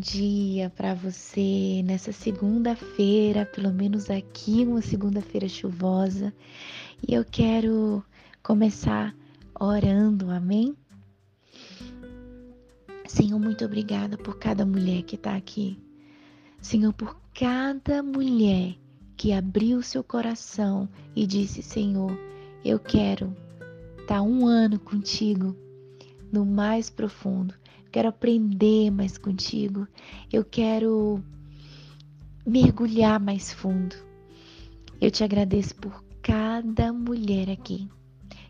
dia para você nessa segunda-feira, pelo menos aqui, uma segunda-feira chuvosa. E eu quero começar orando, amém? Senhor, muito obrigada por cada mulher que está aqui. Senhor, por cada mulher que abriu seu coração e disse: Senhor, eu quero estar tá um ano contigo no mais profundo quero aprender mais contigo, eu quero mergulhar mais fundo. Eu te agradeço por cada mulher aqui,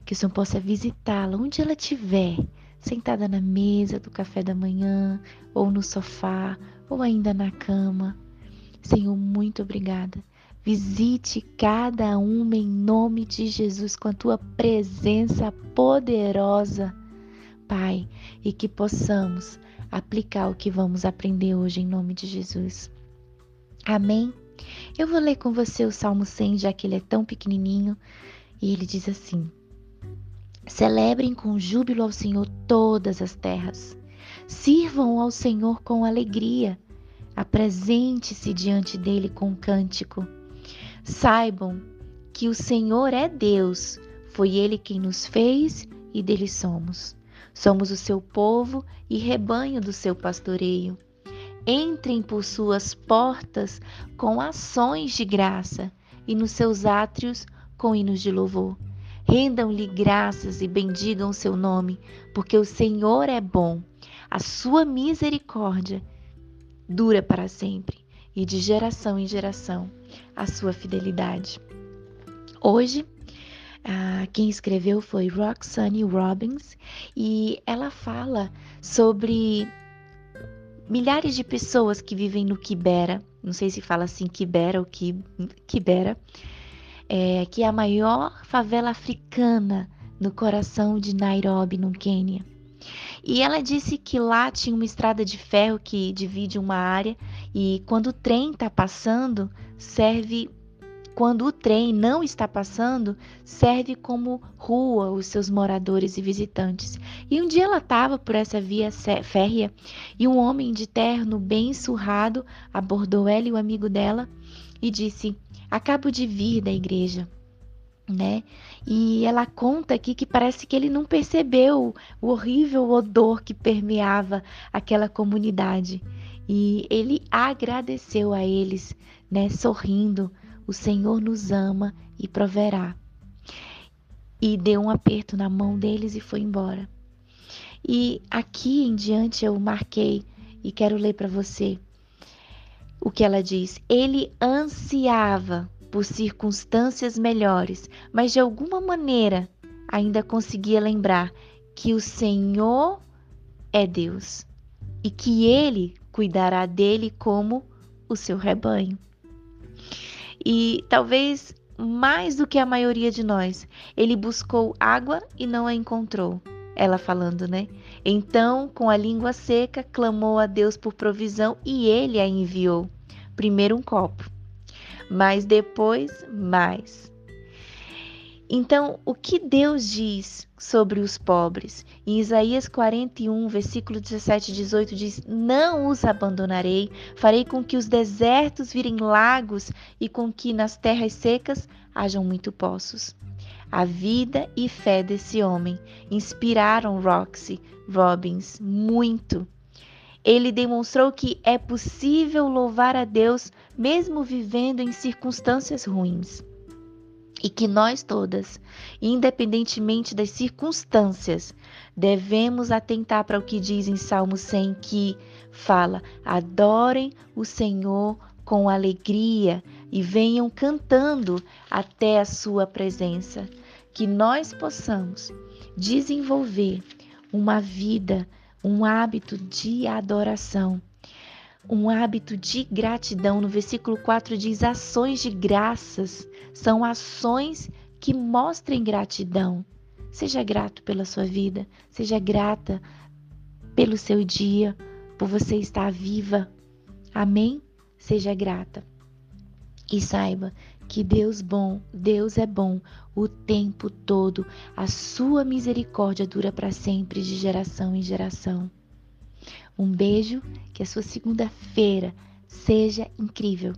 que o Senhor possa visitá-la onde ela estiver, sentada na mesa do café da manhã, ou no sofá, ou ainda na cama. Senhor, muito obrigada. Visite cada uma em nome de Jesus com a tua presença poderosa Pai, e que possamos aplicar o que vamos aprender hoje em nome de Jesus. Amém? Eu vou ler com você o Salmo 100, já que ele é tão pequenininho, e ele diz assim: Celebrem com júbilo ao Senhor todas as terras. Sirvam ao Senhor com alegria. Apresente-se diante dele com cântico. Saibam que o Senhor é Deus, foi ele quem nos fez e dele somos. Somos o seu povo e rebanho do seu pastoreio. Entrem por suas portas com ações de graça e nos seus átrios com hinos de louvor. Rendam-lhe graças e bendigam o seu nome, porque o Senhor é bom. A sua misericórdia dura para sempre e de geração em geração a sua fidelidade. Hoje ah, quem escreveu foi Roxane Robbins e ela fala sobre milhares de pessoas que vivem no Kibera, não sei se fala assim Kibera ou Kibera, é, que é a maior favela africana no coração de Nairobi, no Quênia. E ela disse que lá tinha uma estrada de ferro que divide uma área e quando o trem está passando, serve quando o trem não está passando, serve como rua os seus moradores e visitantes. E um dia ela estava por essa via férrea e um homem de terno bem surrado abordou ela e o amigo dela e disse: Acabo de vir da igreja. Né? E ela conta aqui que parece que ele não percebeu o horrível odor que permeava aquela comunidade. E ele agradeceu a eles, né, sorrindo, o Senhor nos ama e proverá. E deu um aperto na mão deles e foi embora. E aqui em diante eu marquei e quero ler para você o que ela diz. Ele ansiava por circunstâncias melhores, mas de alguma maneira ainda conseguia lembrar que o Senhor é Deus e que ele cuidará dele como o seu rebanho. E talvez mais do que a maioria de nós, ele buscou água e não a encontrou. Ela falando, né? Então, com a língua seca, clamou a Deus por provisão e ele a enviou. Primeiro um copo, mas depois mais. Então, o que Deus diz sobre os pobres? Em Isaías 41, versículo 17 e 18 diz: Não os abandonarei, farei com que os desertos virem lagos e com que nas terras secas hajam muito poços. A vida e fé desse homem inspiraram Roxy Robbins muito. Ele demonstrou que é possível louvar a Deus mesmo vivendo em circunstâncias ruins e que nós todas, independentemente das circunstâncias, devemos atentar para o que diz em Salmo 100 que fala: adorem o Senhor com alegria e venham cantando até a sua presença. Que nós possamos desenvolver uma vida, um hábito de adoração um hábito de gratidão. No versículo 4 diz: ações de graças são ações que mostrem gratidão. Seja grato pela sua vida, seja grata pelo seu dia, por você estar viva. Amém? Seja grata. E saiba que Deus bom, Deus é bom o tempo todo. A sua misericórdia dura para sempre, de geração em geração. Um beijo, que a sua segunda-feira seja incrível.